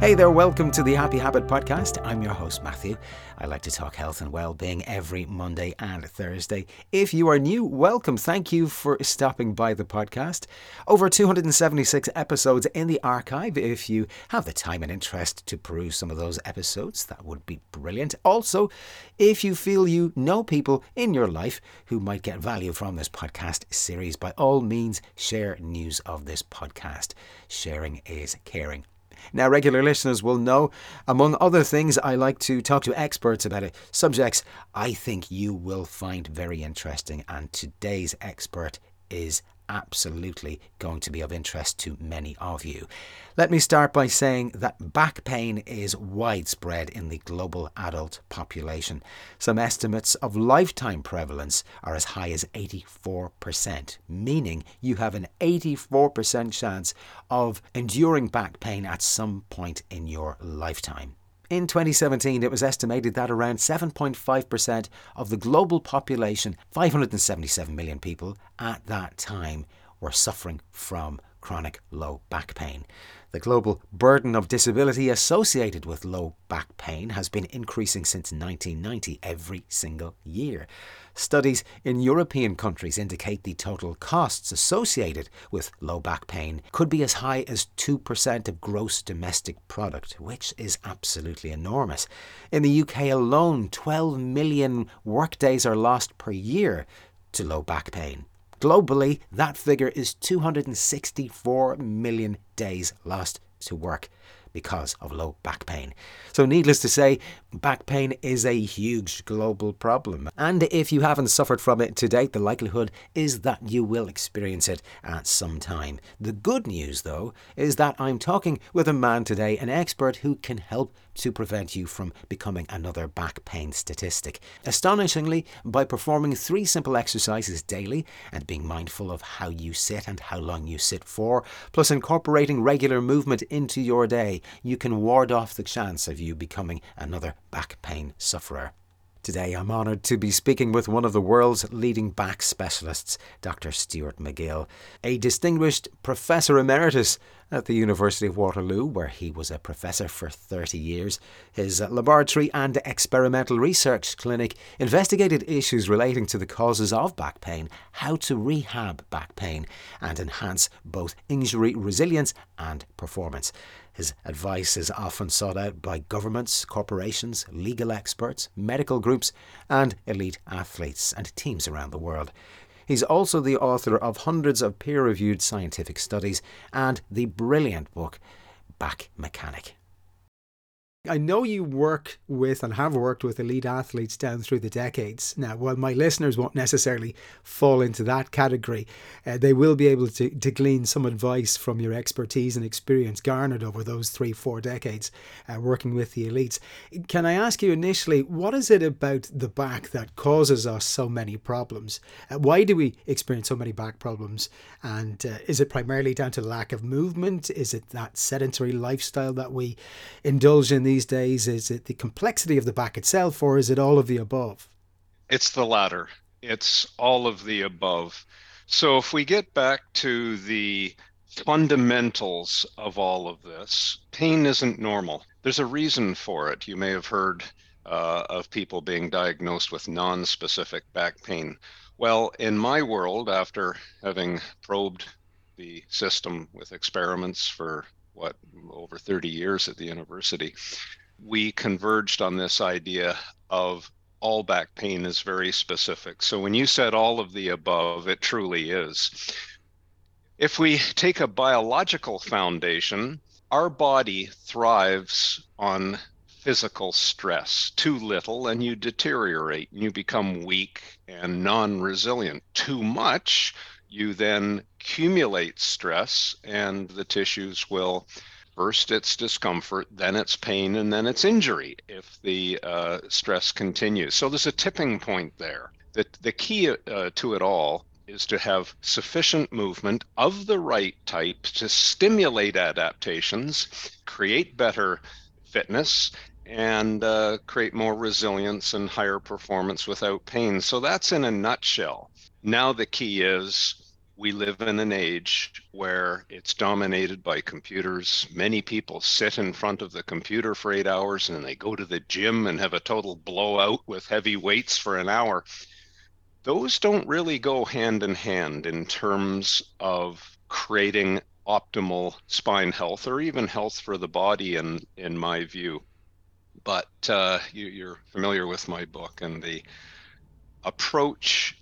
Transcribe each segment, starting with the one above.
Hey there, welcome to the Happy Habit Podcast. I'm your host, Matthew. I like to talk health and well-being every Monday and Thursday. If you are new, welcome. Thank you for stopping by the podcast. Over 276 episodes in the archive. If you have the time and interest to peruse some of those episodes, that would be brilliant. Also, if you feel you know people in your life who might get value from this podcast series, by all means, share news of this podcast. Sharing is caring. Now, regular listeners will know, among other things, I like to talk to experts about it, subjects I think you will find very interesting. And today's expert is absolutely going to be of interest to many of you. Let me start by saying that back pain is widespread in the global adult population. Some estimates of lifetime prevalence are as high as 84%, meaning you have an 84% chance of enduring back pain at some point in your lifetime. In 2017, it was estimated that around 7.5% of the global population, 577 million people at that time, were suffering from chronic low back pain. The global burden of disability associated with low back pain has been increasing since 1990 every single year. Studies in European countries indicate the total costs associated with low back pain could be as high as 2% of gross domestic product, which is absolutely enormous. In the UK alone, 12 million workdays are lost per year to low back pain. Globally, that figure is 264 million days lost to work because of low back pain. So, needless to say, back pain is a huge global problem. And if you haven't suffered from it to date, the likelihood is that you will experience it at some time. The good news, though, is that I'm talking with a man today, an expert who can help to prevent you from becoming another back pain statistic. Astonishingly, by performing three simple exercises daily and being mindful of how you sit and how long you sit for, plus incorporating regular movement into your day, you can ward off the chance of you becoming another back pain sufferer. Today, I'm honoured to be speaking with one of the world's leading back specialists, Dr. Stuart McGill, a distinguished professor emeritus at the University of Waterloo, where he was a professor for 30 years. His laboratory and experimental research clinic investigated issues relating to the causes of back pain, how to rehab back pain, and enhance both injury resilience and performance. His advice is often sought out by governments, corporations, legal experts, medical groups, and elite athletes and teams around the world. He's also the author of hundreds of peer reviewed scientific studies and the brilliant book Back Mechanic. I know you work with and have worked with elite athletes down through the decades. Now, while my listeners won't necessarily fall into that category, uh, they will be able to, to glean some advice from your expertise and experience garnered over those three, four decades uh, working with the elites. Can I ask you initially, what is it about the back that causes us so many problems? Uh, why do we experience so many back problems? And uh, is it primarily down to lack of movement? Is it that sedentary lifestyle that we indulge in? These days? Is it the complexity of the back itself, or is it all of the above? It's the latter. It's all of the above. So if we get back to the fundamentals of all of this, pain isn't normal. There's a reason for it. You may have heard uh, of people being diagnosed with non specific back pain. Well, in my world, after having probed the system with experiments for what over 30 years at the university, we converged on this idea of all back pain is very specific. So when you said all of the above, it truly is. If we take a biological foundation, our body thrives on physical stress. Too little and you deteriorate and you become weak and non resilient. Too much you then accumulate stress and the tissues will first it's discomfort then it's pain and then it's injury if the uh, stress continues. So there's a tipping point there. The, the key uh, to it all is to have sufficient movement of the right type to stimulate adaptations create better fitness and uh, create more resilience and higher performance without pain. So that's in a nutshell. Now the key is we live in an age where it's dominated by computers. Many people sit in front of the computer for eight hours and they go to the gym and have a total blowout with heavy weights for an hour. Those don't really go hand in hand in terms of creating optimal spine health or even health for the body, in, in my view. But uh, you, you're familiar with my book and the approach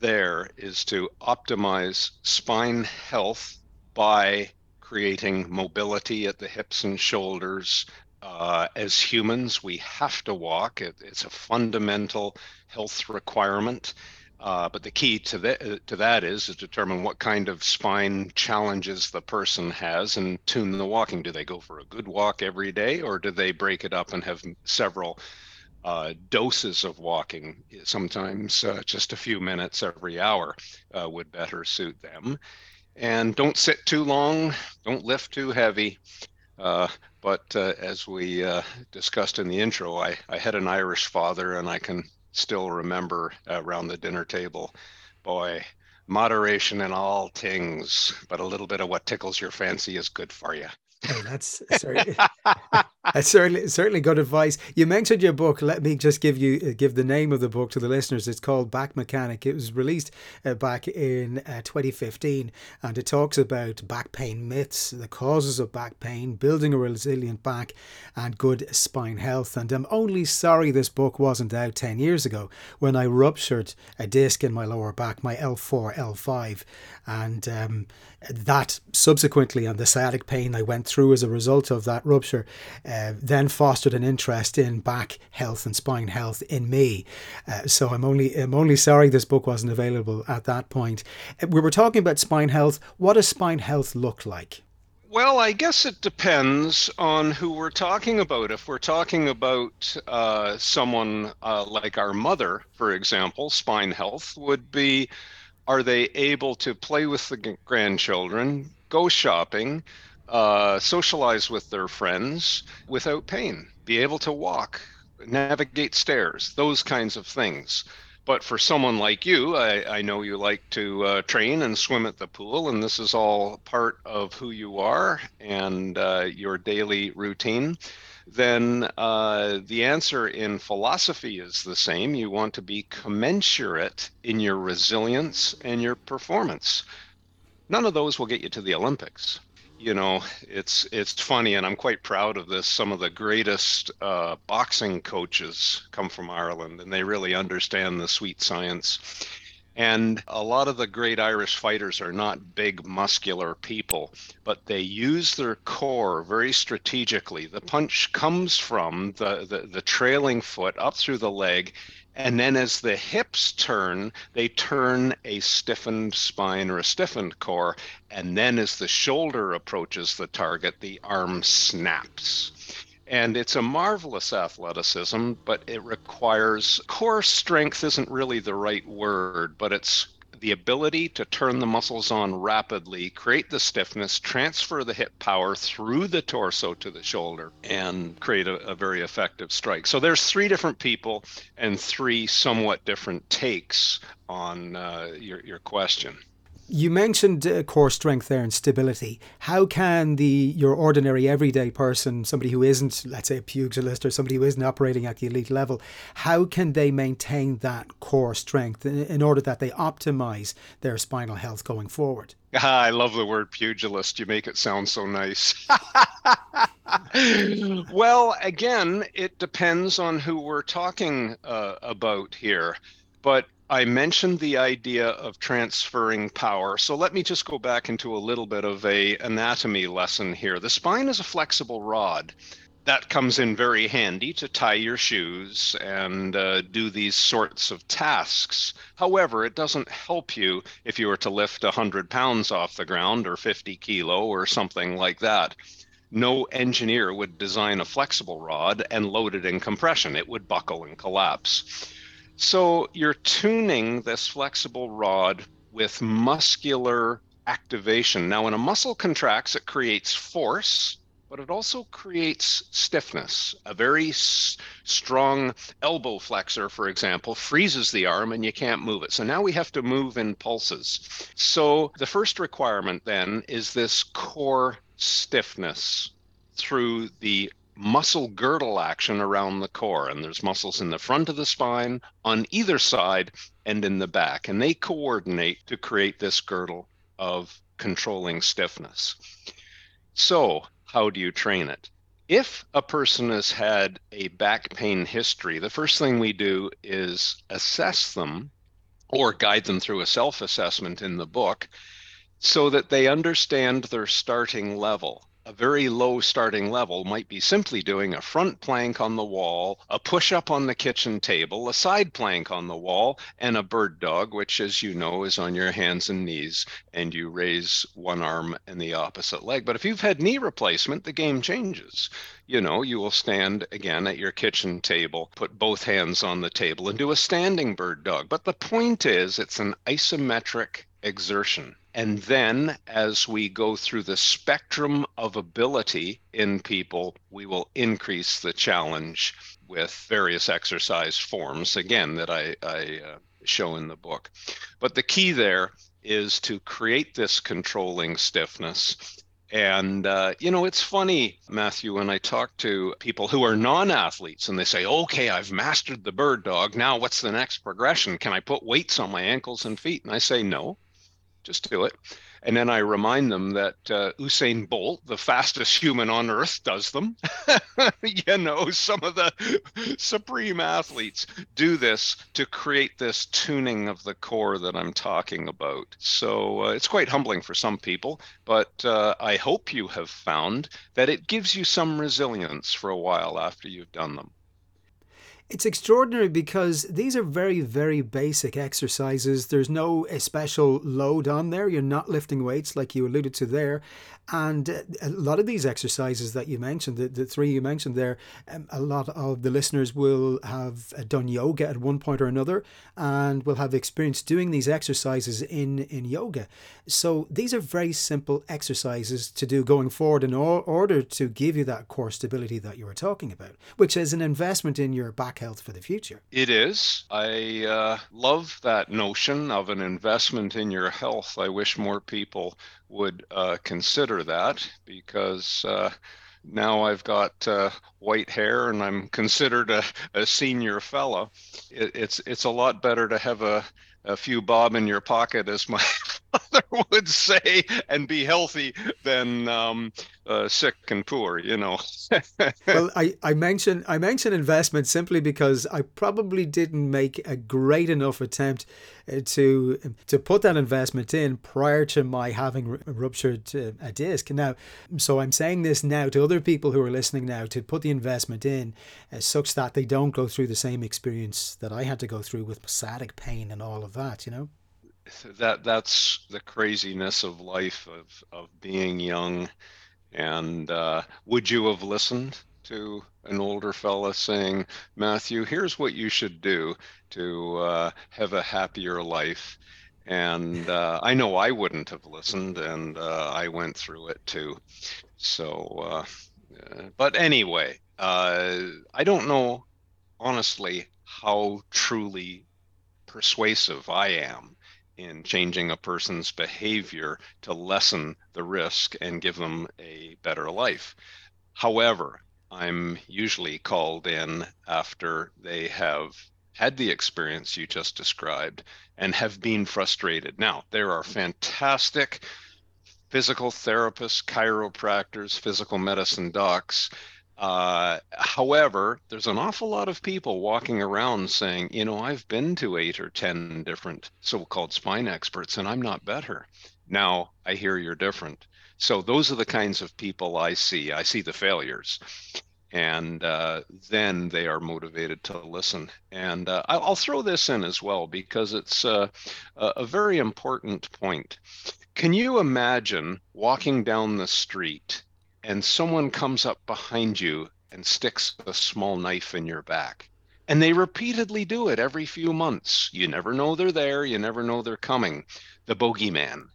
there is to optimize spine health by creating mobility at the hips and shoulders. Uh, as humans, we have to walk. It, it's a fundamental health requirement. Uh, but the key to that to that is to determine what kind of spine challenges the person has and tune the walking. Do they go for a good walk every day, or do they break it up and have several uh, doses of walking, sometimes uh, just a few minutes every hour uh, would better suit them. And don't sit too long, don't lift too heavy. Uh, but uh, as we uh, discussed in the intro, I, I had an Irish father, and I can still remember around the dinner table, boy, moderation in all things, but a little bit of what tickles your fancy is good for you. That's sorry. Certainly certainly good advice. You mentioned your book. Let me just give you uh, give the name of the book to the listeners. It's called Back Mechanic. It was released uh, back in uh, 2015, and it talks about back pain myths, the causes of back pain, building a resilient back, and good spine health. And I'm only sorry this book wasn't out 10 years ago when I ruptured a disc in my lower back, my L4 L5, and um, that subsequently and the sciatic pain I went through as a result of that rupture. Uh, then fostered an interest in back health and spine health in me. Uh, so I'm only I'm only sorry this book wasn't available at that point. Uh, we were talking about spine health. What does spine health look like? Well, I guess it depends on who we're talking about. If we're talking about uh, someone uh, like our mother, for example, spine health would be are they able to play with the grandchildren, go shopping, uh, socialize with their friends without pain, be able to walk, navigate stairs, those kinds of things. But for someone like you, I, I know you like to uh, train and swim at the pool, and this is all part of who you are and uh, your daily routine. Then uh, the answer in philosophy is the same. You want to be commensurate in your resilience and your performance. None of those will get you to the Olympics you know, it's it's funny, and I'm quite proud of this. Some of the greatest uh, boxing coaches come from Ireland, and they really understand the sweet science. And a lot of the great Irish fighters are not big, muscular people, but they use their core very strategically. The punch comes from the, the, the trailing foot up through the leg and then as the hips turn, they turn a stiffened spine or a stiffened core. And then as the shoulder approaches the target, the arm snaps. And it's a marvelous athleticism, but it requires core strength, isn't really the right word, but it's the ability to turn the muscles on rapidly, create the stiffness, transfer the hip power through the torso to the shoulder, and create a, a very effective strike. So there's three different people and three somewhat different takes on uh, your, your question. You mentioned uh, core strength there and stability. How can the your ordinary everyday person, somebody who isn't, let's say, a pugilist or somebody who isn't operating at the elite level, how can they maintain that core strength in, in order that they optimize their spinal health going forward? I love the word pugilist. You make it sound so nice. well, again, it depends on who we're talking uh, about here. But I mentioned the idea of transferring power. So let me just go back into a little bit of a anatomy lesson here. The spine is a flexible rod. That comes in very handy to tie your shoes and uh, do these sorts of tasks. However, it doesn't help you if you were to lift 100 pounds off the ground or 50 kilo or something like that no engineer would design a flexible rod and load it in compression. It would buckle and collapse. So you're tuning this flexible rod with muscular activation. Now, when a muscle contracts, it creates force but it also creates stiffness. A very s- strong elbow flexor, for example, freezes the arm and you can't move it. So now we have to move in pulses. So the first requirement then is this core stiffness through the muscle girdle action around the core. And there's muscles in the front of the spine, on either side, and in the back. And they coordinate to create this girdle of controlling stiffness. So, how do you train it? If a person has had a back pain history, the first thing we do is assess them or guide them through a self assessment in the book so that they understand their starting level a very low starting level might be simply doing a front plank on the wall, a push up on the kitchen table, a side plank on the wall, and a bird dog, which, as you know, is on your hands and knees, and you raise one arm and the opposite leg. But if you've had knee replacement, the game changes. You know, you will stand again at your kitchen table, put both hands on the table, and do a standing bird dog. But the point is, it's an isometric exertion. And then as we go through the spectrum of ability in people, we will increase the challenge with various exercise forms, again, that I, I uh, show in the book. But the key there is to create this controlling stiffness. And, uh, you know, it's funny, Matthew, when I talk to people who are non athletes and they say, okay, I've mastered the bird dog. Now, what's the next progression? Can I put weights on my ankles and feet? And I say, no, just do it. And then I remind them that uh, Usain Bolt, the fastest human on earth, does them. you know, some of the supreme athletes do this to create this tuning of the core that I'm talking about. So uh, it's quite humbling for some people, but uh, I hope you have found that it gives you some resilience for a while after you've done them. It's extraordinary because these are very, very basic exercises. There's no special load on there. You're not lifting weights like you alluded to there. And uh, a lot of these exercises that you mentioned, the, the three you mentioned there, um, a lot of the listeners will have uh, done yoga at one point or another and will have experience doing these exercises in, in yoga. So these are very simple exercises to do going forward in order to give you that core stability that you were talking about, which is an investment in your back health for the future. It is. I uh, love that notion of an investment in your health. I wish more people would uh, consider that because uh, now I've got uh, white hair and I'm considered a, a senior fellow. It, it's it's a lot better to have a, a few bob in your pocket, as my father would say, and be healthy than um, uh, sick and poor, you know. well, I, I mentioned I mentioned investment simply because I probably didn't make a great enough attempt uh, to to put that investment in prior to my having ruptured uh, a disc. Now, so I'm saying this now to other people who are listening now to put the investment in uh, such that they don't go through the same experience that I had to go through with sciatic pain and all of that. You know that that's the craziness of life of of being young and uh, would you have listened to an older fella saying, Matthew, here's what you should do to uh, have a happier life? And uh, I know I wouldn't have listened, and uh, I went through it too. So, uh, uh, but anyway, I don't know honestly how truly persuasive I am in changing a person's behavior to lessen the risk and give them a better life. However, I'm usually called in after they have had the experience you just described and have been frustrated. Now, there are fantastic physical therapists, chiropractors, physical medicine docs uh, however, there's an awful lot of people walking around saying, you know, I've been to eight or 10 different so called spine experts and I'm not better. Now I hear you're different. So those are the kinds of people I see. I see the failures. And uh, then they are motivated to listen. And uh, I'll throw this in as well because it's uh, a very important point. Can you imagine walking down the street and someone comes up behind you and sticks a small knife in your back. And they repeatedly do it every few months. You never know they're there, you never know they're coming. The bogeyman.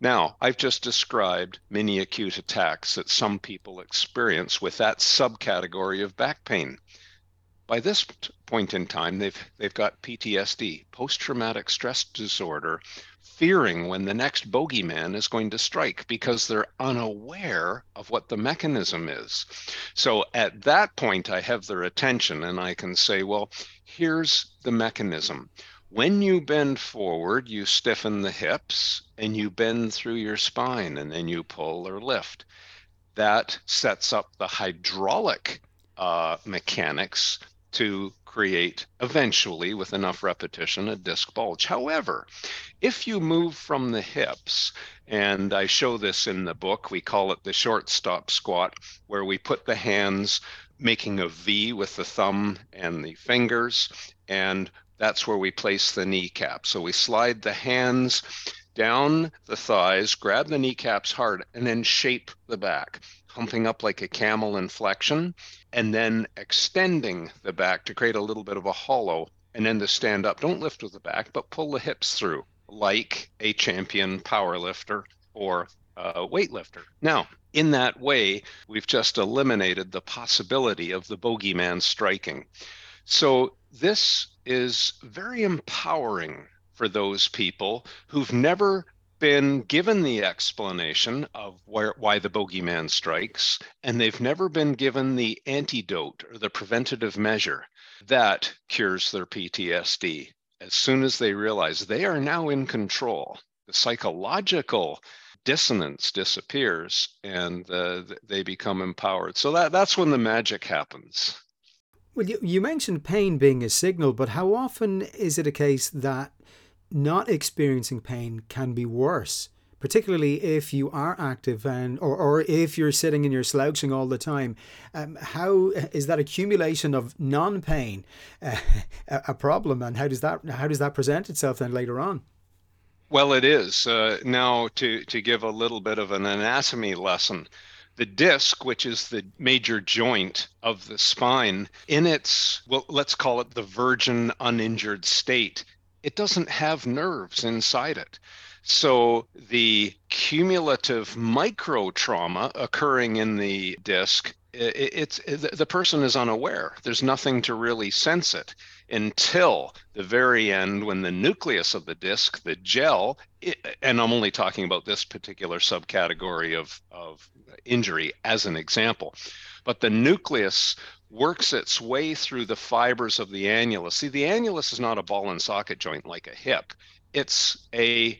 Now, I've just described many acute attacks that some people experience with that subcategory of back pain. By this point in time, they've they've got PTSD, post-traumatic stress disorder, fearing when the next bogeyman is going to strike because they're unaware of what the mechanism is. So at that point, I have their attention and I can say, well, here's the mechanism. When you bend forward, you stiffen the hips and you bend through your spine and then you pull or lift. That sets up the hydraulic uh, mechanics to create eventually, with enough repetition, a disc bulge. However, if you move from the hips, and I show this in the book, we call it the shortstop squat, where we put the hands making a V with the thumb and the fingers, and that's where we place the kneecap. So we slide the hands down the thighs, grab the kneecaps hard, and then shape the back, humping up like a camel in flexion, and then extending the back to create a little bit of a hollow, and then to stand up. Don't lift with the back, but pull the hips through like a champion power lifter or a weightlifter. Now, in that way, we've just eliminated the possibility of the bogeyman striking. So this is very empowering for those people who've never been given the explanation of where, why the bogeyman strikes, and they've never been given the antidote or the preventative measure that cures their PTSD. As soon as they realize they are now in control, the psychological dissonance disappears and uh, they become empowered. So that, that's when the magic happens. Well, you, you mentioned pain being a signal, but how often is it a case that not experiencing pain can be worse? particularly if you are active and or, or if you're sitting and you're slouching all the time. Um, how is that accumulation of non-pain uh, a problem? And how does that how does that present itself then later on? Well it is. Uh, now to to give a little bit of an anatomy lesson the disc, which is the major joint of the spine, in its, well, let's call it the virgin uninjured state, it doesn't have nerves inside it. So the cumulative micro trauma occurring in the disc, it's the person is unaware. There's nothing to really sense it until the very end when the nucleus of the disc, the gel, and I'm only talking about this particular subcategory of, of injury as an example, but the nucleus works its way through the fibers of the annulus. See, the annulus is not a ball and socket joint like a hip. It's a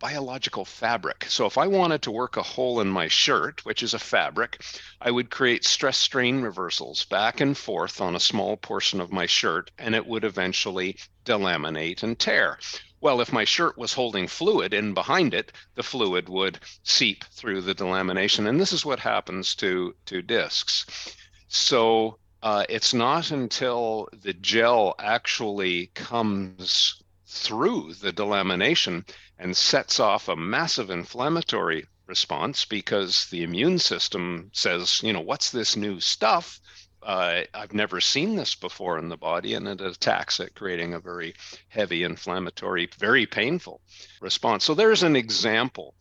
biological fabric. So if I wanted to work a hole in my shirt, which is a fabric, I would create stress strain reversals back and forth on a small portion of my shirt, and it would eventually delaminate and tear. Well, if my shirt was holding fluid in behind it, the fluid would seep through the delamination. And this is what happens to, to discs. So uh, it's not until the gel actually comes through the delamination and sets off a massive inflammatory response because the immune system says, you know, what's this new stuff? uh, I've never seen this before in the body, and it attacks it, creating a very heavy, inflammatory, very painful response. So there's an example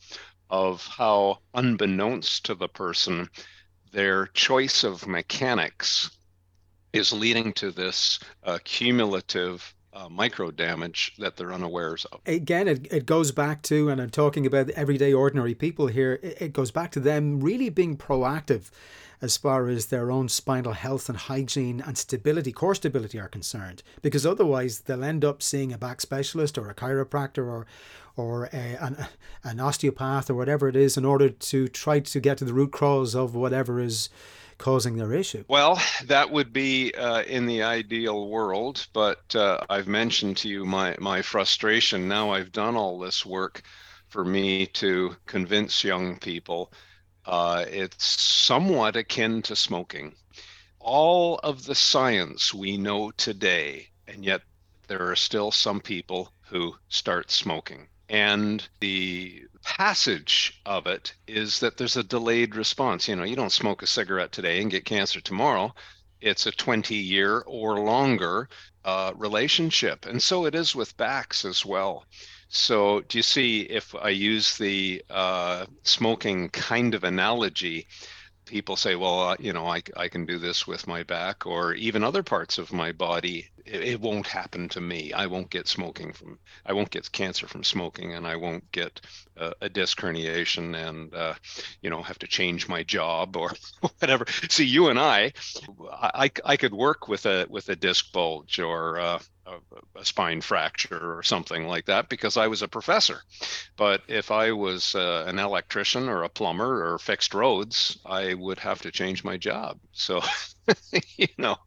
of how, unbeknownst to the person, their choice of mechanics is leading to this uh, cumulative uh, micro damage that they're unawares of. Again, it, it goes back to, and I'm talking about everyday ordinary people here, it, it goes back to them really being proactive as far as their own spinal health and hygiene and stability, core stability are concerned. Because otherwise, they'll end up seeing a back specialist or a chiropractor or or a, an, an osteopath or whatever it is in order to try to get to the root cause of whatever is causing their issue? Well, that would be uh, in the ideal world, but uh, I've mentioned to you my, my frustration. Now I've done all this work for me to convince young people uh, it's somewhat akin to smoking. All of the science we know today, and yet there are still some people who start smoking. And the passage of it is that there's a delayed response. You know, you don't smoke a cigarette today and get cancer tomorrow. It's a 20 year or longer uh, relationship. And so it is with backs as well. So, do you see if I use the uh, smoking kind of analogy? People say, well, uh, you know, I, I can do this with my back or even other parts of my body. It, it won't happen to me. I won't get smoking from, I won't get cancer from smoking, and I won't get a disc herniation and, uh, you know, have to change my job or whatever. See, you and I, I, I could work with a with a disc bulge or uh, a, a, spine fracture or something like that because I was a professor. But if I was uh, an electrician or a plumber or fixed roads, I would have to change my job. So, you know.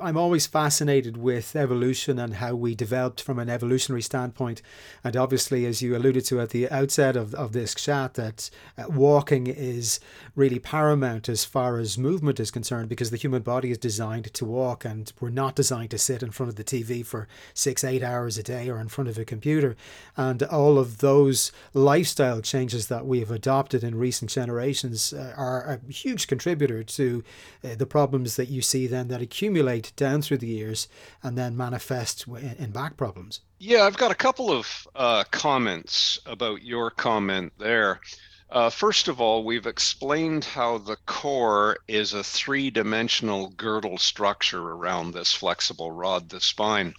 I'm always fascinated with evolution and how we developed from an evolutionary standpoint. And obviously, as you alluded to at the outset of, of this chat, that uh, walking is really paramount as far as movement is concerned because the human body is designed to walk and we're not designed to sit in front of the TV for six, eight hours a day or in front of a computer. And all of those lifestyle changes that we have adopted in recent generations uh, are a huge contributor to uh, the problems that you see then that accumulate down through the years and then manifest in, back problems. Yeah, I've got a couple of uh, comments about your comment there. Uh, first of all, we've explained how the core is a three-dimensional girdle structure around this flexible rod, the spine.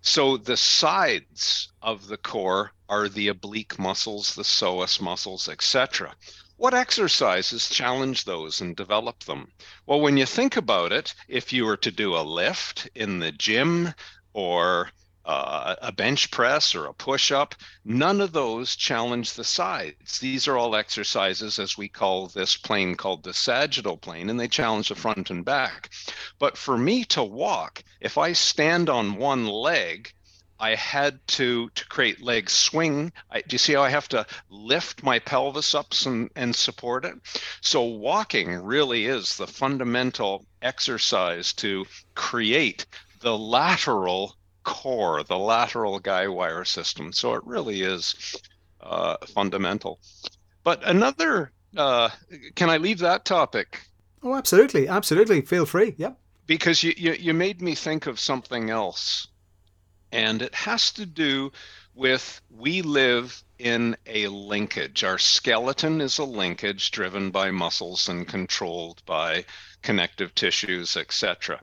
So the sides of the core are the oblique muscles, the psoas muscles, etc. What exercises challenge those and develop them? Well, when you think about it, if you were to do a lift in the gym or uh, a bench press or a push up, none of those challenge the sides. These are all exercises, as we call this plane called the sagittal plane, and they challenge the front and back. But for me to walk, if I stand on one leg, I had to to create leg swing. I, do you see how I have to lift my pelvis up and, and support it? So walking really is the fundamental exercise to create the lateral core, the lateral guy wire system. So it really is uh, fundamental. But another, uh, can I leave that topic? Oh, absolutely, absolutely. Feel free. Yep. Because you, you you made me think of something else, and it has to do with we live in a linkage. Our skeleton is a linkage driven by muscles and controlled by connective tissues, etc.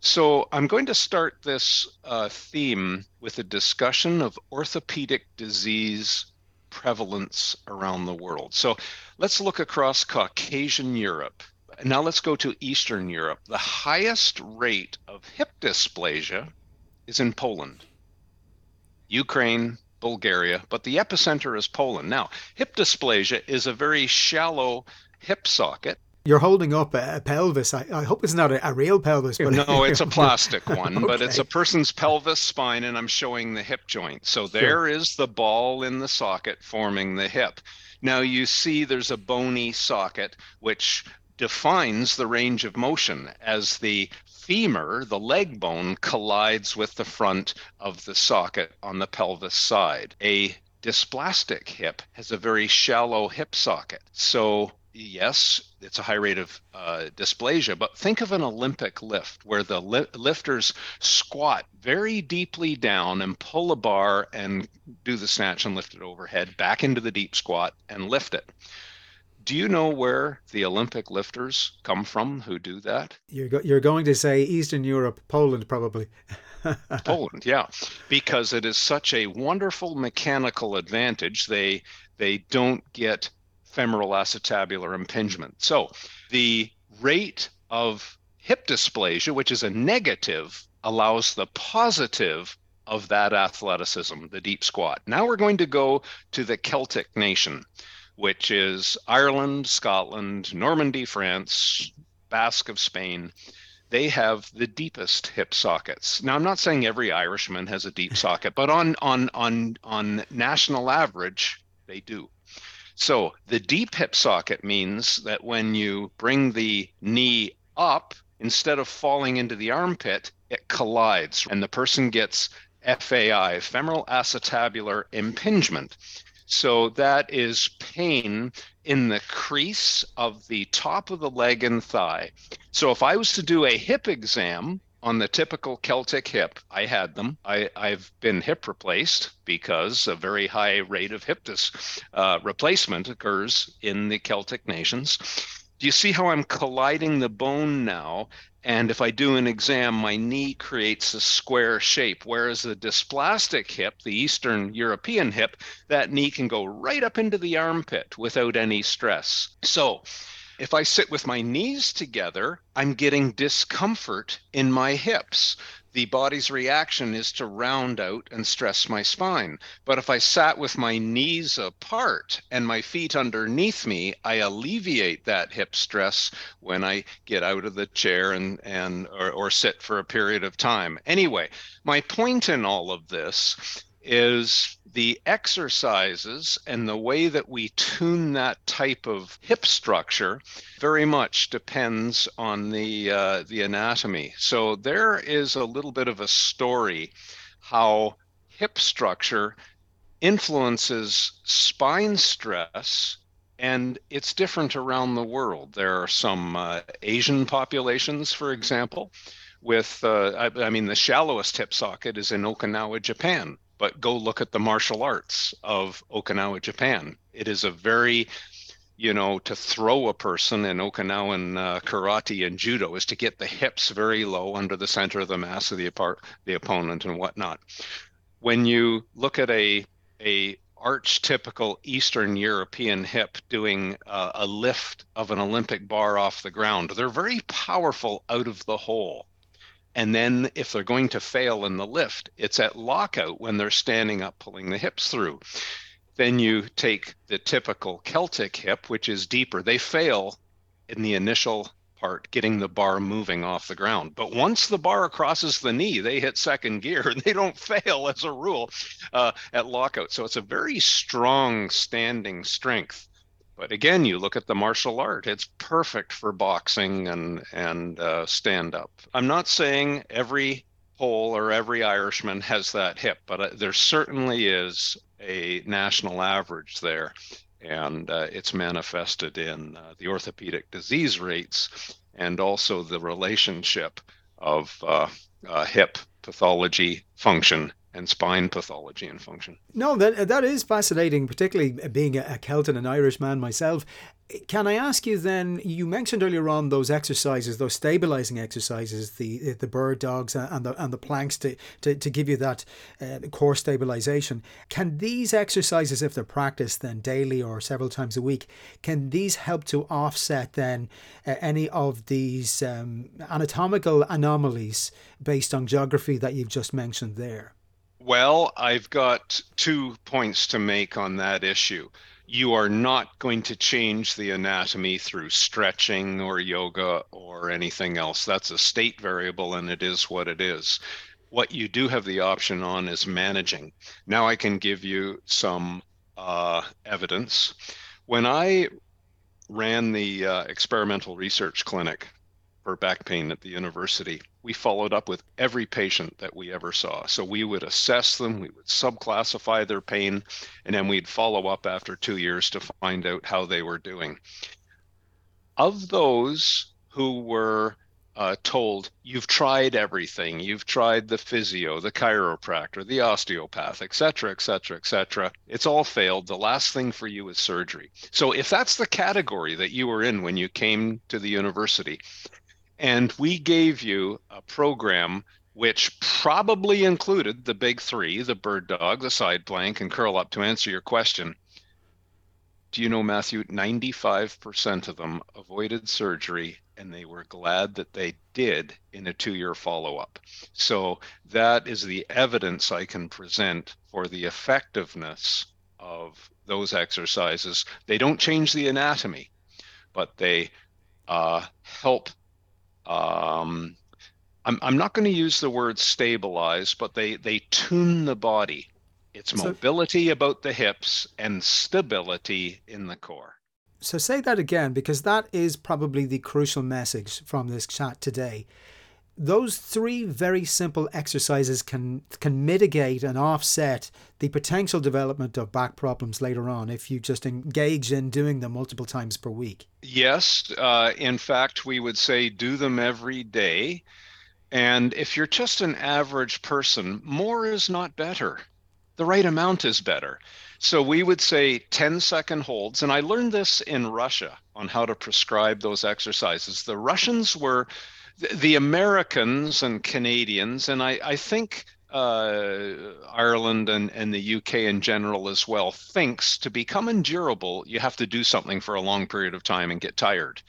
So I'm going to start this uh, theme with a discussion of orthopedic disease prevalence around the world. So let's look across Caucasian Europe. Now let's go to Eastern Europe. The highest rate of hip dysplasia is in Poland, Ukraine, Bulgaria, but the epicenter is Poland. Now, hip dysplasia is a very shallow hip socket you're holding up a, a pelvis. I, I, hope it's not a, a, real pelvis. But no, it's a plastic one, okay. but it's a person's pelvis spine, and I'm showing the hip joint. So there sure. is the ball in the socket forming the hip. Now you see there's a bony socket which defines the range of motion as the femur, the leg bone, collides with the front of the socket on the pelvis side. A dysplastic hip has a very shallow hip socket. So yes, it's a high rate of uh, dysplasia, but think of an Olympic lift where the li- lifters squat very deeply down and pull a bar and do the snatch and lift it overhead back into the deep squat and lift it. Do you know where the Olympic lifters come from who do that? You're, go- you're going to say Eastern Europe, Poland, probably. Poland, yeah, because it is such a wonderful mechanical advantage. They they don't get femoral acetabular impingement. So the rate of hip dysplasia, which is a negative, allows the positive of that athleticism, the deep squat. Now we're going to go to the Celtic nation, which is Ireland, Scotland, Normandy, France, Basque of Spain. They have the deepest hip sockets. Now I'm not saying every Irishman has a deep socket, but on on on on national average, they do. So the deep hip socket means that when you bring the knee up, instead of falling into the armpit, it collides and the person gets FAI, femoral acetabular impingement. So that is pain in the crease of the top of the leg and thigh. So if I was to do a hip exam on the typical Celtic hip, I had them. I, have been hip replaced because a very high rate of hip dis, uh, replacement occurs in the Celtic nations. Do you see how I'm colliding the bone now? And if I do an exam, my knee creates a square shape. Whereas the dysplastic hip, the Eastern European hip, that knee can go right up into the armpit without any stress. So if I sit with my knees together, I'm getting discomfort in my hips. The body's reaction is to round out and stress my spine. But if I sat with my knees apart and my feet underneath me, I alleviate that hip stress when I get out of the chair and, and or, or sit for a period of time. Anyway, my point in all of this is the exercises and the way that we tune that type of hip structure very much depends on the uh, the anatomy. So there is a little bit of a story how hip structure influences spine stress and it's different around the world. There are some uh, Asian populations, for example, with, uh, I, I, mean, the shallowest hip socket is in Okinawa, Japan but go look at the martial arts of Okinawa, Japan. It is a very, you know, to throw a person in Okinawan uh, karate and judo is to get the hips very low under the center of the mass of the, apart, the opponent and whatnot. When you look at a a archetypical Eastern European hip doing uh, a lift of an Olympic bar off the ground, they're very powerful out of the hole and then if they're going to fail in the lift, it's at lockout when they're standing up, pulling the hips through. Then you take the typical Celtic hip, which is deeper. They fail in the initial part, getting the bar moving off the ground. But once the bar crosses the knee, they hit second gear and they don't fail as a rule uh, at lockout. So it's a very strong standing strength. But again, you look at the martial art; it's perfect for boxing and and uh, stand up. I'm not saying every Pole or every Irishman has that hip, but uh, there certainly is a national average there, and uh, it's manifested in uh, the orthopedic disease rates and also the relationship of uh, uh, hip pathology function and spine pathology and function. No, that that is fascinating, particularly being a, Celt and an Irish man myself. Can I ask you then? You mentioned earlier on those exercises, those stabilizing exercises, the the bird dogs and the and the planks to to, to give you that uh, core stabilization. Can these exercises, if they're practiced then daily or several times a week, can these help to offset then uh, any of these um, anatomical anomalies based on geography that you've just mentioned there? Well, I've got two points to make on that issue. You are not going to change the anatomy through stretching or yoga or anything else. That's a state variable and it is what it is. What you do have the option on is managing. Now I can give you some uh, evidence. When I ran the uh, experimental research clinic for back pain at the university, we followed up with every patient that we ever saw. So we would assess them, we would subclassify their pain, and then we'd follow up after two years to find out how they were doing. Of those who were uh, told, you've tried everything, you've tried the physio, the chiropractor, the osteopath, et cetera, et cetera, et cetera. It's all failed. The last thing for you is surgery. So if that's the category that you were in when you came to the university, and we gave you a program which probably included the big three the bird dog, the side plank, and curl up to answer your question. Do you know, Matthew, 95% of them avoided surgery and they were glad that they did in a two year follow up. So that is the evidence I can present for the effectiveness of those exercises. They don't change the anatomy, but they uh, help um, I'm, I'm not going to use the word stabilize, but they, they tune the body. It's so, mobility about the hips and stability in the core. So say that again, because that is probably the crucial message from this chat today those three very simple exercises can can mitigate and offset the potential development of back problems later on if you just engage in doing them multiple times per week. Yes, uh, in fact, we would say do them every day. And if you're just an average person, more is not better. The right amount is better. So we would say 10 second holds. And I learned this in Russia on how to prescribe those exercises. The Russians were the Americans and Canadians, and I, I think uh, Ireland and, and the UK in general as well, thinks to become endurable, you have to do something for a long period of time and get tired.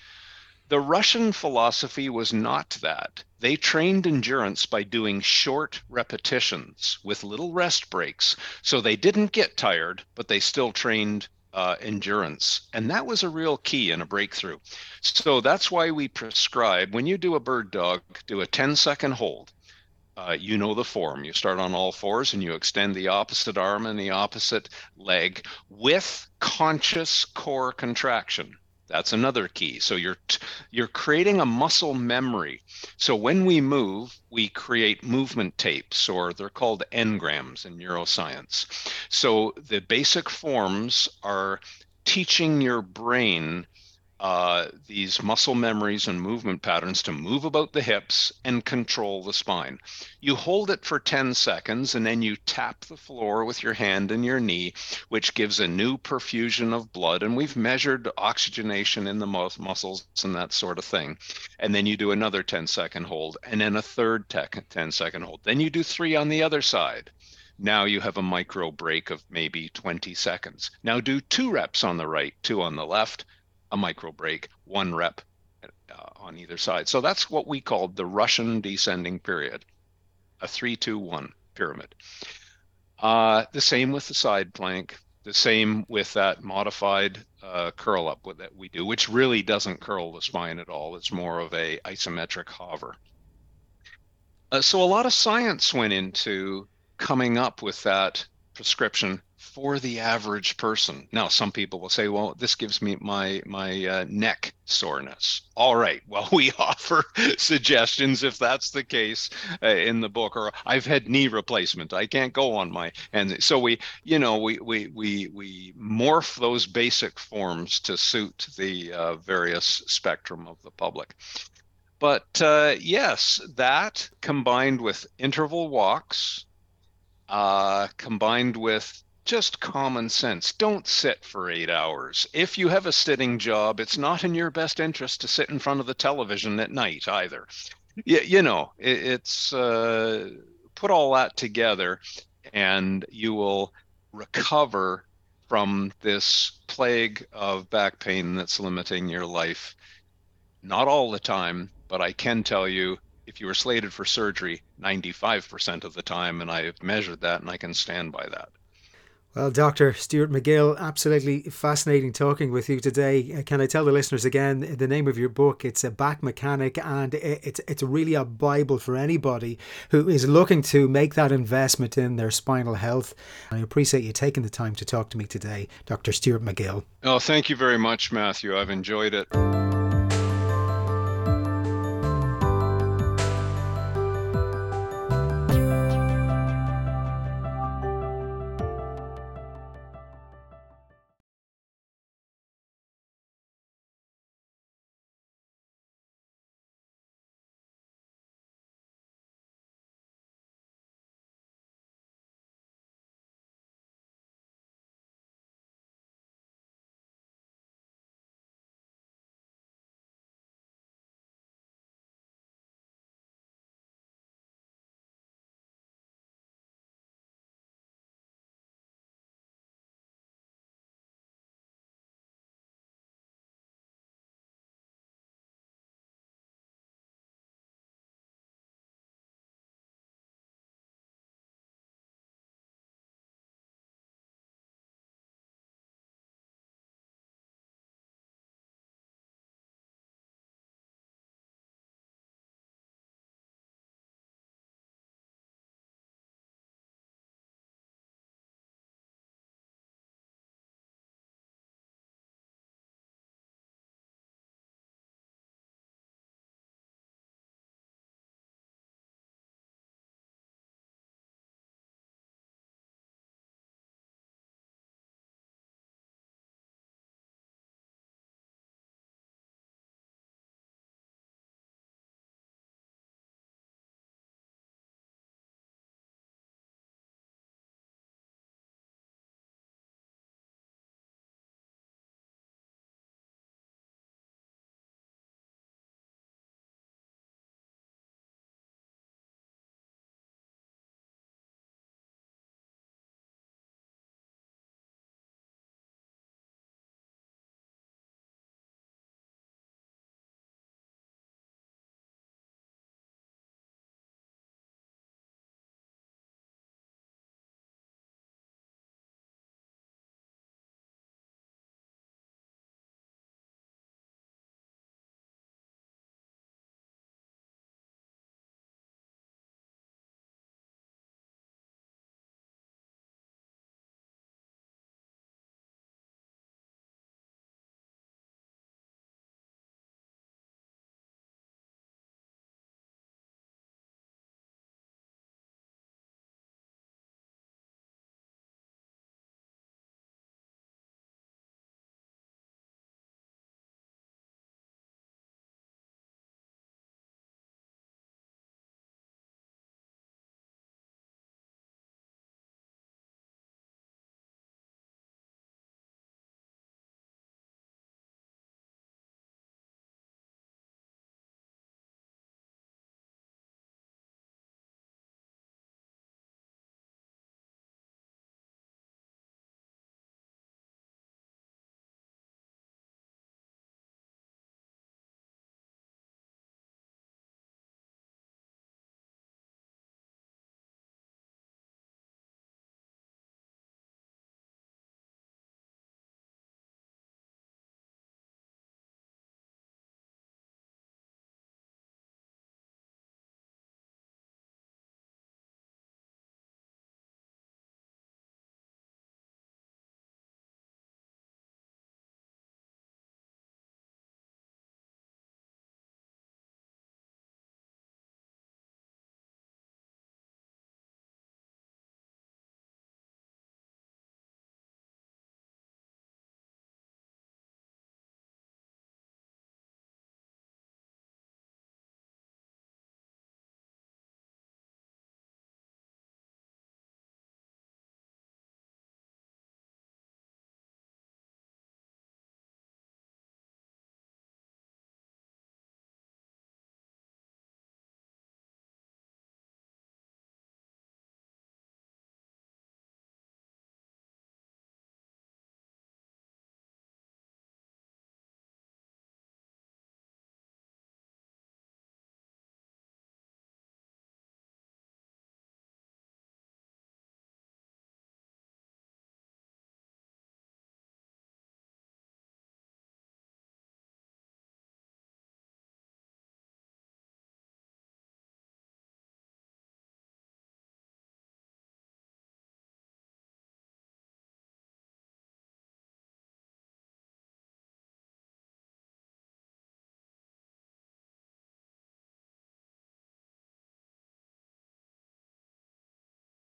The Russian philosophy was not that. They trained endurance by doing short repetitions with little rest breaks. So they didn't get tired, but they still trained uh, endurance. And that was a real key and a breakthrough. So that's why we prescribe when you do a bird dog, do a 10 second hold. Uh, you know the form. You start on all fours and you extend the opposite arm and the opposite leg with conscious core contraction. That's another key. So you're you're creating a muscle memory. So when we move, we create movement tapes, or they're called engrams in neuroscience. So the basic forms are teaching your brain uh, these muscle memories and movement patterns to move about the hips and control the spine. You hold it for 10 seconds and then you tap the floor with your hand and your knee, which gives a new perfusion of blood. And we've measured oxygenation in the muscles and that sort of thing. And then you do another 10 second hold and then a third 10 second hold. Then you do three on the other side. Now you have a micro break of maybe 20 seconds. Now do two reps on the right, two on the left a micro break, one rep uh, on either side. So that's what we called the Russian descending pyramid, a three, two, one pyramid. Uh, the same with the side plank, the same with that modified uh, curl up that we do, which really doesn't curl the spine at all. It's more of a isometric hover. Uh, so a lot of science went into coming up with that prescription for the average person. Now, some people will say, "Well, this gives me my my uh, neck soreness." All right, well, we offer suggestions if that's the case uh, in the book. Or I've had knee replacement; I can't go on my and so we, you know, we we we we morph those basic forms to suit the uh, various spectrum of the public. But uh, yes, that combined with interval walks, uh, combined with just common sense. Don't sit for eight hours. If you have a sitting job, it's not in your best interest to sit in front of the television at night either. You, you know, it, it's uh, put all that together and you will recover from this plague of back pain that's limiting your life. Not all the time, but I can tell you if you were slated for surgery 95% of the time, and I have measured that and I can stand by that. Well, Dr. Stuart McGill, absolutely fascinating talking with you today. Uh, can I tell the listeners again the name of your book? It's a back mechanic, and it's it's really a bible for anybody who is looking to make that investment in their spinal health. I appreciate you taking the time to talk to me today, Dr. Stuart McGill. Oh, thank you very much, Matthew. I've enjoyed it.